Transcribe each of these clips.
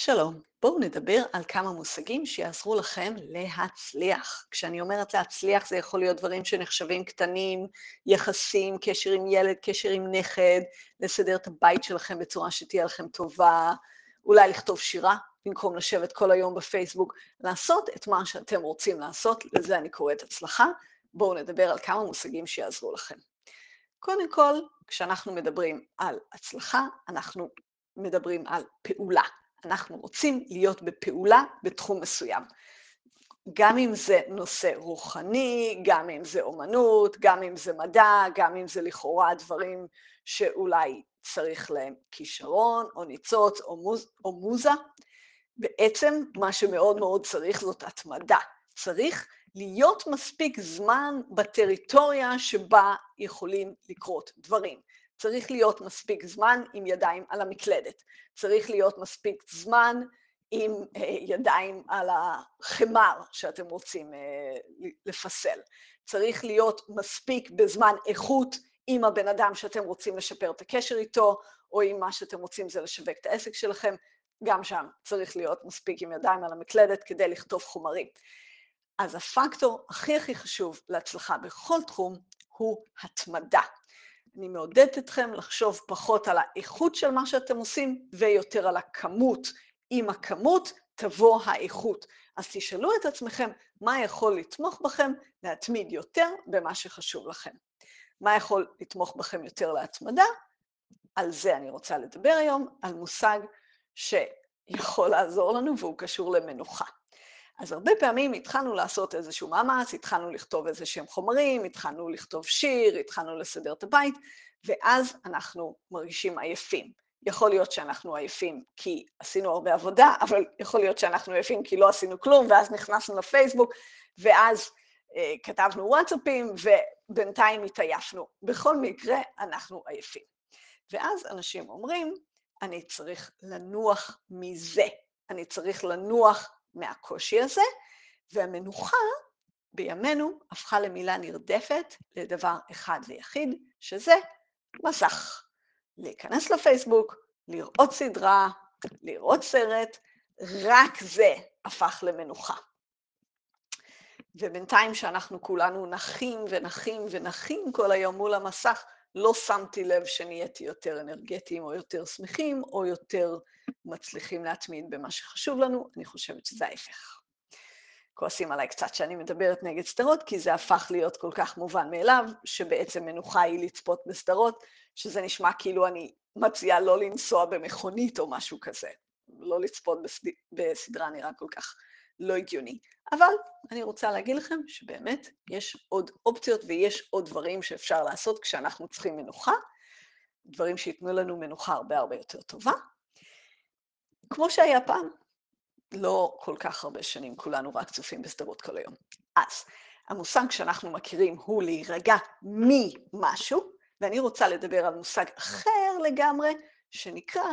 שלום, בואו נדבר על כמה מושגים שיעזרו לכם להצליח. כשאני אומרת להצליח זה יכול להיות דברים שנחשבים קטנים, יחסים, קשר עם ילד, קשר עם נכד, לסדר את הבית שלכם בצורה שתהיה לכם טובה, אולי לכתוב שירה במקום לשבת כל היום בפייסבוק, לעשות את מה שאתם רוצים לעשות, לזה אני קוראת הצלחה. בואו נדבר על כמה מושגים שיעזרו לכם. קודם כל, כשאנחנו מדברים על הצלחה, אנחנו מדברים על פעולה. אנחנו רוצים להיות בפעולה בתחום מסוים. גם אם זה נושא רוחני, גם אם זה אומנות, גם אם זה מדע, גם אם זה לכאורה דברים שאולי צריך להם כישרון, או ניצוץ, או, מוז, או מוזה. בעצם מה שמאוד מאוד צריך זאת התמדה. צריך להיות מספיק זמן בטריטוריה שבה יכולים לקרות דברים. צריך להיות מספיק זמן עם ידיים על המקלדת, צריך להיות מספיק זמן עם אה, ידיים על החמר שאתם רוצים אה, לפסל, צריך להיות מספיק בזמן איכות עם הבן אדם שאתם רוצים לשפר את הקשר איתו, או אם מה שאתם רוצים זה לשווק את העסק שלכם, גם שם צריך להיות מספיק עם ידיים על המקלדת כדי לכתוב חומרים. אז הפקטור הכי הכי חשוב להצלחה בכל תחום הוא התמדה. אני מעודדת אתכם לחשוב פחות על האיכות של מה שאתם עושים ויותר על הכמות. עם הכמות תבוא האיכות. אז תשאלו את עצמכם מה יכול לתמוך בכם להתמיד יותר במה שחשוב לכם. מה יכול לתמוך בכם יותר להתמדה? על זה אני רוצה לדבר היום, על מושג שיכול לעזור לנו והוא קשור למנוחה. אז הרבה פעמים התחלנו לעשות איזשהו מאמץ, התחלנו לכתוב איזה שהם חומרים, התחלנו לכתוב שיר, התחלנו לסדר את הבית, ואז אנחנו מרגישים עייפים. יכול להיות שאנחנו עייפים כי עשינו הרבה עבודה, אבל יכול להיות שאנחנו עייפים כי לא עשינו כלום, ואז נכנסנו לפייסבוק, ואז אה, כתבנו וואטסאפים, ובינתיים התעייפנו. בכל מקרה, אנחנו עייפים. ואז אנשים אומרים, אני צריך לנוח מזה, אני צריך לנוח מהקושי הזה, והמנוחה בימינו הפכה למילה נרדפת לדבר אחד ויחיד, שזה מסך. להיכנס לפייסבוק, לראות סדרה, לראות סרט, רק זה הפך למנוחה. ובינתיים שאנחנו כולנו נחים ונחים ונחים כל היום מול המסך, לא שמתי לב שנהייתי יותר אנרגטיים או יותר שמחים או יותר מצליחים להתמיד במה שחשוב לנו, אני חושבת שזה ההפך. כועסים עליי קצת שאני מדברת נגד סדרות, כי זה הפך להיות כל כך מובן מאליו, שבעצם מנוחה היא לצפות בסדרות, שזה נשמע כאילו אני מציעה לא לנסוע במכונית או משהו כזה. לא לצפות בסד... בסדרה נראה כל כך לא הגיוני. אבל אני רוצה להגיד לכם שבאמת יש עוד אופציות ויש עוד דברים שאפשר לעשות כשאנחנו צריכים מנוחה, דברים שייתנו לנו מנוחה הרבה הרבה יותר טובה. כמו שהיה פעם, לא כל כך הרבה שנים, כולנו רק צופים בסדרות כל היום. אז המושג שאנחנו מכירים הוא להירגע ממשהו, ואני רוצה לדבר על מושג אחר לגמרי, שנקרא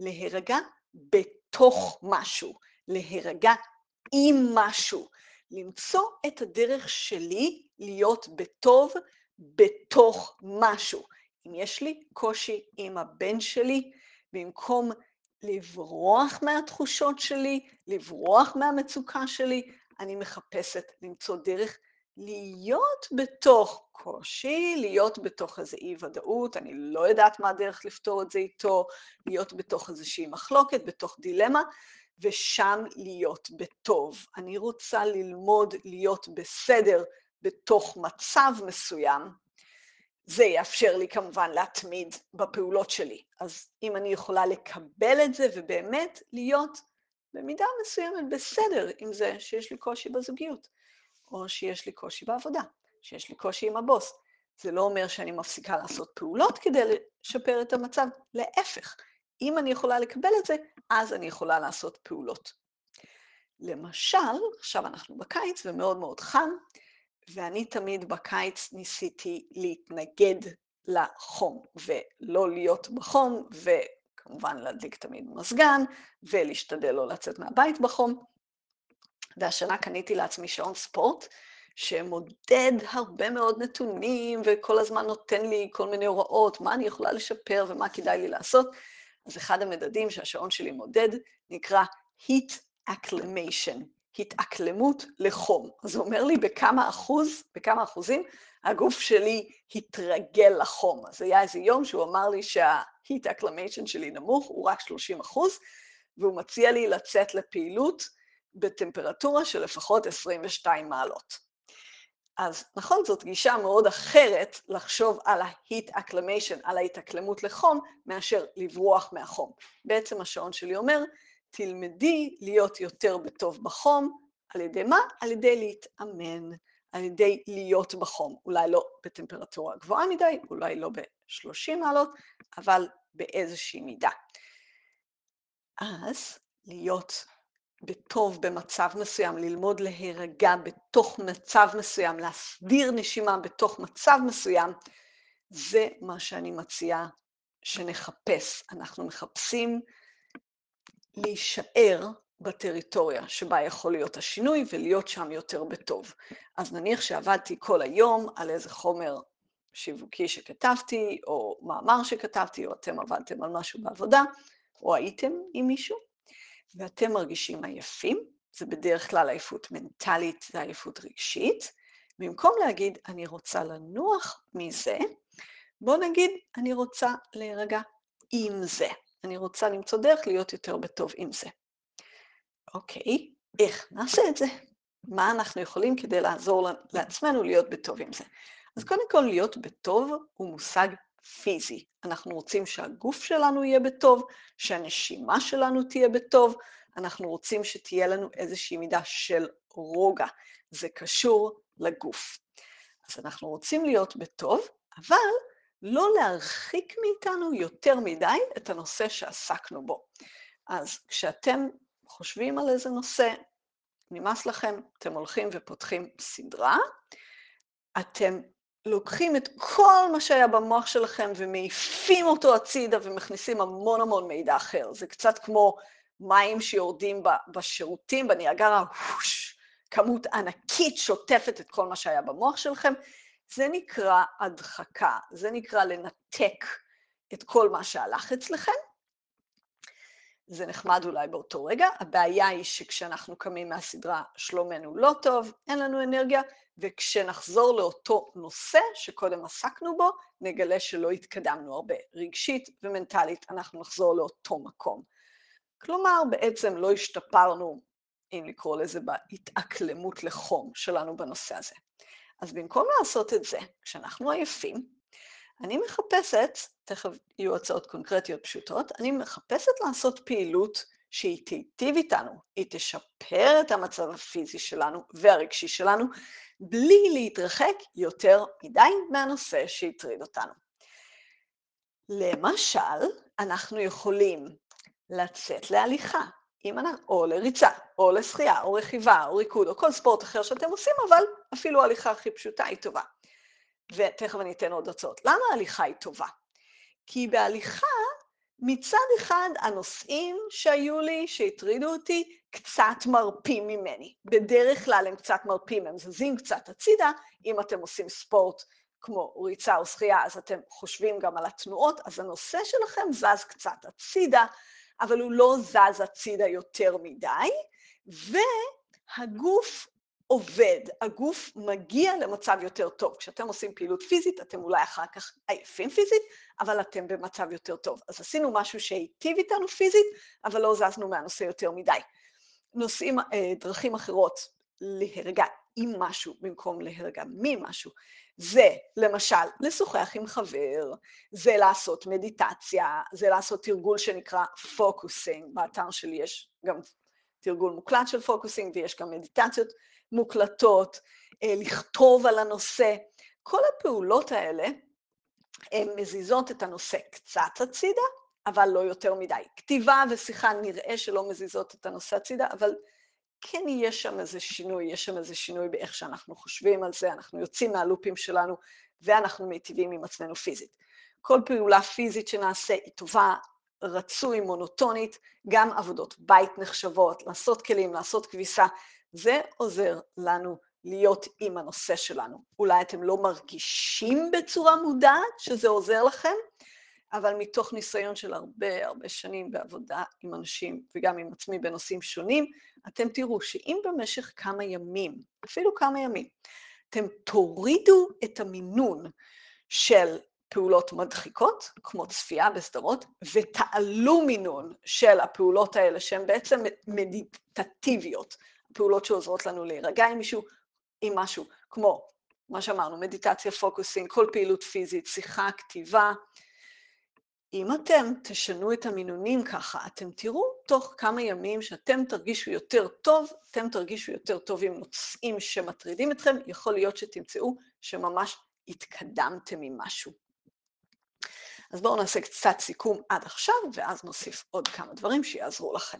להירגע בתוך משהו, להירגע עם משהו, למצוא את הדרך שלי להיות בטוב בתוך משהו. אם יש לי קושי עם הבן שלי, במקום לברוח מהתחושות שלי, לברוח מהמצוקה שלי, אני מחפשת למצוא דרך להיות בתוך קושי, להיות בתוך איזו אי-ודאות, אני לא יודעת מה הדרך לפתור את זה איתו, להיות בתוך איזושהי מחלוקת, בתוך דילמה, ושם להיות בטוב. אני רוצה ללמוד להיות בסדר בתוך מצב מסוים, זה יאפשר לי כמובן להתמיד בפעולות שלי. אז אם אני יכולה לקבל את זה ובאמת להיות במידה מסוימת בסדר עם זה שיש לי קושי בזוגיות, או שיש לי קושי בעבודה, שיש לי קושי עם הבוס, זה לא אומר שאני מפסיקה לעשות פעולות כדי לשפר את המצב, להפך. אם אני יכולה לקבל את זה, אז אני יכולה לעשות פעולות. למשל, עכשיו אנחנו בקיץ ומאוד מאוד חם, ואני תמיד בקיץ ניסיתי להתנגד לחום, ולא להיות בחום, וכמובן להדליק תמיד מזגן, ולהשתדל לא לצאת מהבית בחום. והשנה קניתי לעצמי שעון ספורט, שמודד הרבה מאוד נתונים, וכל הזמן נותן לי כל מיני הוראות, מה אני יכולה לשפר ומה כדאי לי לעשות. אז אחד המדדים שהשעון שלי מודד נקרא heat acclimation, התאקלמות לחום. אז הוא אומר לי בכמה אחוז, בכמה אחוזים, הגוף שלי התרגל לחום. אז היה איזה יום שהוא אמר לי שה-heat acclimation שלי נמוך, הוא רק 30 אחוז, והוא מציע לי לצאת לפעילות בטמפרטורה של לפחות 22 מעלות. אז נכון, זאת גישה מאוד אחרת לחשוב על ה-heat acclimation, על ההתאקלמות לחום, מאשר לברוח מהחום. בעצם השעון שלי אומר, תלמדי להיות יותר בטוב בחום, על ידי מה? על ידי להתאמן, על ידי להיות בחום. אולי לא בטמפרטורה גבוהה מדי, אולי לא ב-30 מעלות, אבל באיזושהי מידה. אז להיות בטוב במצב מסוים, ללמוד להירגע בתוך מצב מסוים, להסדיר נשימה בתוך מצב מסוים, זה מה שאני מציעה שנחפש. אנחנו מחפשים להישאר בטריטוריה שבה יכול להיות השינוי ולהיות שם יותר בטוב. אז נניח שעבדתי כל היום על איזה חומר שיווקי שכתבתי, או מאמר שכתבתי, או אתם עבדתם על משהו בעבודה, או הייתם עם מישהו, ואתם מרגישים עייפים, זה בדרך כלל עייפות מנטלית ועייפות רגשית, במקום להגיד, אני רוצה לנוח מזה, בואו נגיד, אני רוצה להירגע עם זה. אני רוצה למצוא דרך להיות יותר בטוב עם זה. אוקיי, איך נעשה את זה? מה אנחנו יכולים כדי לעזור לעצמנו להיות בטוב עם זה? אז קודם כל, להיות בטוב הוא מושג פיזי. אנחנו רוצים שהגוף שלנו יהיה בטוב, שהנשימה שלנו תהיה בטוב, אנחנו רוצים שתהיה לנו איזושהי מידה של רוגע. זה קשור לגוף. אז אנחנו רוצים להיות בטוב, אבל לא להרחיק מאיתנו יותר מדי את הנושא שעסקנו בו. אז כשאתם חושבים על איזה נושא, נמאס לכם, אתם הולכים ופותחים סדרה, אתם לוקחים את כל מה שהיה במוח שלכם ומעיפים אותו הצידה ומכניסים המון המון מידע אחר. זה קצת כמו מים שיורדים בשירותים, בניאגרה, כמות ענקית שוטפת את כל מה שהיה במוח שלכם. זה נקרא הדחקה, זה נקרא לנתק את כל מה שהלך אצלכם. זה נחמד אולי באותו רגע, הבעיה היא שכשאנחנו קמים מהסדרה שלומנו לא טוב, אין לנו אנרגיה, וכשנחזור לאותו נושא שקודם עסקנו בו, נגלה שלא התקדמנו הרבה. רגשית ומנטלית אנחנו נחזור לאותו מקום. כלומר, בעצם לא השתפרנו, אם לקרוא לזה, בהתאקלמות לחום שלנו בנושא הזה. אז במקום לעשות את זה, כשאנחנו עייפים, אני מחפשת, תכף יהיו הצעות קונקרטיות פשוטות, אני מחפשת לעשות פעילות שהיא תיטיב איתנו, היא תשפר את המצב הפיזי שלנו והרגשי שלנו, בלי להתרחק יותר מדי מהנושא שהטריד אותנו. למשל, אנחנו יכולים לצאת להליכה, או לריצה, או לשחייה, או רכיבה, או ריקוד, או כל ספורט אחר שאתם עושים, אבל אפילו ההליכה הכי פשוטה היא טובה. ותכף אני אתן עוד הצעות. למה ההליכה היא טובה? כי בהליכה, מצד אחד הנושאים שהיו לי, שהטרידו אותי, קצת מרפים ממני. בדרך כלל הם קצת מרפים, הם זזים קצת הצידה. אם אתם עושים ספורט כמו ריצה או שחייה, אז אתם חושבים גם על התנועות, אז הנושא שלכם זז קצת הצידה, אבל הוא לא זז הצידה יותר מדי, והגוף עובד, הגוף מגיע למצב יותר טוב. כשאתם עושים פעילות פיזית, אתם אולי אחר כך עייפים פיזית, אבל אתם במצב יותר טוב. אז עשינו משהו שהיטיב איתנו פיזית, אבל לא זזנו מהנושא יותר מדי. נושאים, אה, דרכים אחרות להירגע עם משהו במקום להירגע ממשהו, זה למשל לשוחח עם חבר, זה לעשות מדיטציה, זה לעשות תרגול שנקרא פוקוסינג, באתר שלי יש גם תרגול מוקלט של פוקוסינג ויש גם מדיטציות מוקלטות, אה, לכתוב על הנושא. כל הפעולות האלה הן מזיזות את הנושא קצת הצידה, אבל לא יותר מדי. כתיבה ושיחה נראה שלא מזיזות את הנושא הצידה, אבל כן יש שם איזה שינוי, יש שם איזה שינוי באיך שאנחנו חושבים על זה, אנחנו יוצאים מהלופים שלנו ואנחנו מיטיבים עם עצמנו פיזית. כל פעולה פיזית שנעשה היא טובה, רצוי, מונוטונית, גם עבודות בית נחשבות, לעשות כלים, לעשות כביסה, זה עוזר לנו להיות עם הנושא שלנו. אולי אתם לא מרגישים בצורה מודעת שזה עוזר לכם, אבל מתוך ניסיון של הרבה הרבה שנים בעבודה עם אנשים וגם עם עצמי בנושאים שונים, אתם תראו שאם במשך כמה ימים, אפילו כמה ימים, אתם תורידו את המינון של פעולות מדחיקות, כמו צפייה בסדרות, ותעלו מינון של הפעולות האלה שהן בעצם מדיטטיביות, פעולות שעוזרות לנו להירגע עם מישהו, עם משהו, כמו מה שאמרנו, מדיטציה, פוקוסינג, כל פעילות פיזית, שיחה, כתיבה. אם אתם תשנו את המינונים ככה, אתם תראו תוך כמה ימים שאתם תרגישו יותר טוב, אתם תרגישו יותר טוב עם נושאים שמטרידים אתכם, יכול להיות שתמצאו שממש התקדמתם עם משהו. אז בואו נעשה קצת סיכום עד עכשיו, ואז נוסיף עוד כמה דברים שיעזרו לכם.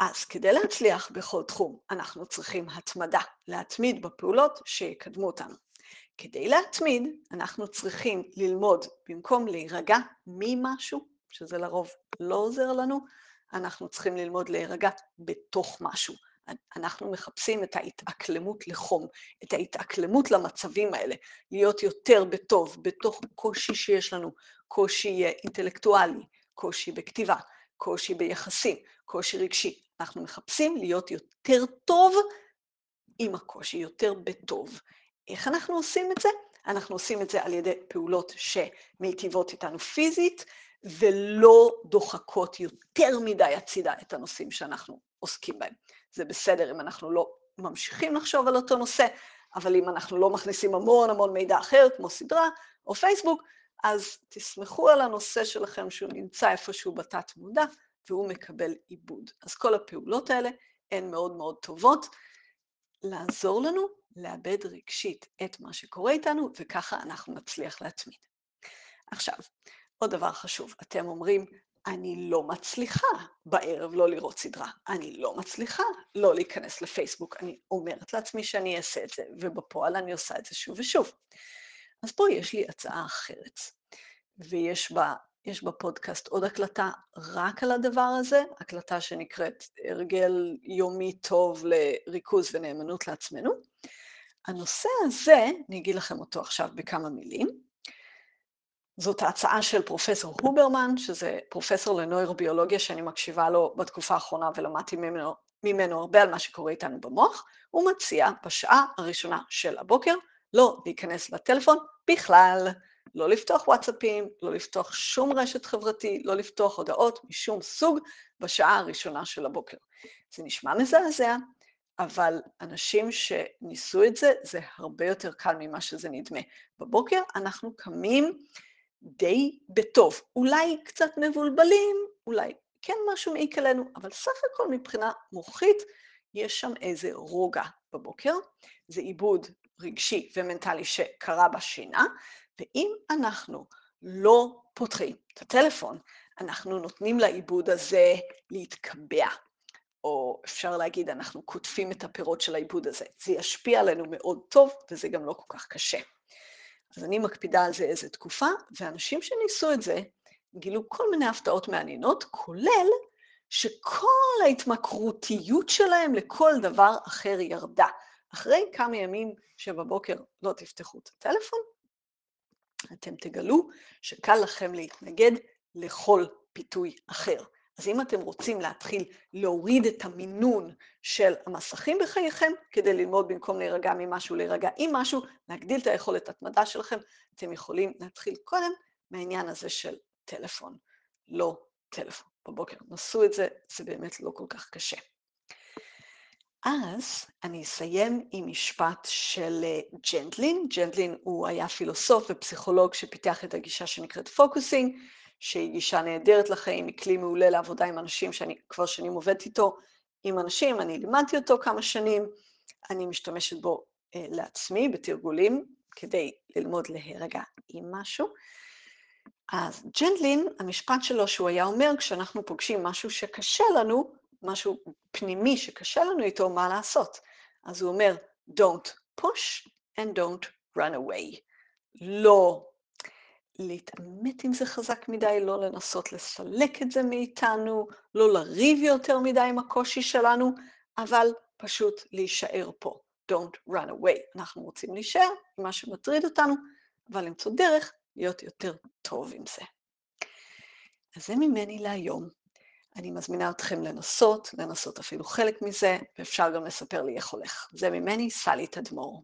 אז כדי להצליח בכל תחום, אנחנו צריכים התמדה, להתמיד בפעולות שיקדמו אותנו. כדי להתמיד, אנחנו צריכים ללמוד, במקום להירגע ממשהו, שזה לרוב לא עוזר לנו, אנחנו צריכים ללמוד להירגע בתוך משהו. אנחנו מחפשים את ההתאקלמות לחום, את ההתאקלמות למצבים האלה, להיות יותר בטוב, בתוך קושי שיש לנו, קושי אינטלקטואלי, קושי בכתיבה, קושי ביחסים, קושי רגשי. אנחנו מחפשים להיות יותר טוב עם הקושי, יותר בטוב. איך אנחנו עושים את זה? אנחנו עושים את זה על ידי פעולות שמיטיבות איתנו פיזית, ולא דוחקות יותר מדי הצידה את הנושאים שאנחנו עוסקים בהם. זה בסדר אם אנחנו לא ממשיכים לחשוב על אותו נושא, אבל אם אנחנו לא מכניסים המון המון מידע אחר, כמו סדרה או פייסבוק, אז תסמכו על הנושא שלכם שהוא נמצא איפשהו בתת מודע, והוא מקבל עיבוד. אז כל הפעולות האלה הן מאוד מאוד טובות לעזור לנו לאבד רגשית את מה שקורה איתנו, וככה אנחנו נצליח להתמיד. עכשיו, עוד דבר חשוב, אתם אומרים, אני לא מצליחה בערב לא לראות סדרה, אני לא מצליחה לא להיכנס לפייסבוק, אני אומרת לעצמי שאני אעשה את זה, ובפועל אני עושה את זה שוב ושוב. אז פה יש לי הצעה אחרת, ויש בה, בפודקאסט עוד הקלטה רק על הדבר הזה, הקלטה שנקראת הרגל יומי טוב לריכוז ונאמנות לעצמנו. הנושא הזה, אני אגיד לכם אותו עכשיו בכמה מילים, זאת ההצעה של פרופסור הוברמן, שזה פרופסור לנוירוביולוגיה שאני מקשיבה לו בתקופה האחרונה ולמדתי ממנו, ממנו הרבה על מה שקורה איתנו במוח, הוא מציע בשעה הראשונה של הבוקר לא להיכנס לטלפון בכלל, לא לפתוח וואטסאפים, לא לפתוח שום רשת חברתי, לא לפתוח הודעות משום סוג בשעה הראשונה של הבוקר. זה נשמע מזעזע, אבל אנשים שניסו את זה, זה הרבה יותר קל ממה שזה נדמה. בבוקר אנחנו קמים די בטוב. אולי קצת מבולבלים, אולי כן משהו מעיק עלינו, אבל סך הכל מבחינה מוחית, יש שם איזה רוגע בבוקר. זה עיבוד רגשי ומנטלי שקרה בשינה, ואם אנחנו לא פותחים את הטלפון, אנחנו נותנים לעיבוד הזה להתקבע. או אפשר להגיד, אנחנו קוטפים את הפירות של העיבוד הזה. זה ישפיע עלינו מאוד טוב, וזה גם לא כל כך קשה. אז אני מקפידה על זה איזה תקופה, ואנשים שניסו את זה גילו כל מיני הפתעות מעניינות, כולל שכל ההתמכרותיות שלהם לכל דבר אחר ירדה. אחרי כמה ימים שבבוקר לא תפתחו את הטלפון, אתם תגלו שקל לכם להתנגד לכל פיתוי אחר. אז אם אתם רוצים להתחיל להוריד את המינון של המסכים בחייכם, כדי ללמוד במקום להירגע ממשהו, להירגע עם משהו, להגדיל את היכולת התמדה שלכם, אתם יכולים להתחיל קודם מהעניין הזה של טלפון, לא טלפון בבוקר. נסו את זה, זה באמת לא כל כך קשה. אז אני אסיים עם משפט של אה, ג'נדלין. ג'נדלין הוא היה פילוסוף ופסיכולוג שפיתח את הגישה שנקראת פוקוסינג, שהיא גישה נהדרת לחיים, היא כלי מעולה לעבודה עם אנשים שאני כבר שנים עובדת איתו, עם אנשים, אני לימדתי אותו כמה שנים, אני משתמשת בו אה, לעצמי בתרגולים כדי ללמוד להירגע עם משהו. אז ג'נדלין, המשפט שלו שהוא היה אומר, כשאנחנו פוגשים משהו שקשה לנו, משהו פנימי שקשה לנו איתו, מה לעשות? אז הוא אומר, Don't push and don't run away. לא להתעמת עם זה חזק מדי, לא לנסות לסלק את זה מאיתנו, לא לריב יותר מדי עם הקושי שלנו, אבל פשוט להישאר פה. Don't run away. אנחנו רוצים להישאר עם מה שמטריד אותנו, אבל למצוא דרך להיות יותר טוב עם זה. אז זה ממני להיום. אני מזמינה אתכם לנסות, לנסות אפילו חלק מזה, ואפשר גם לספר לי איך הולך. זה ממני, סלי תדמור.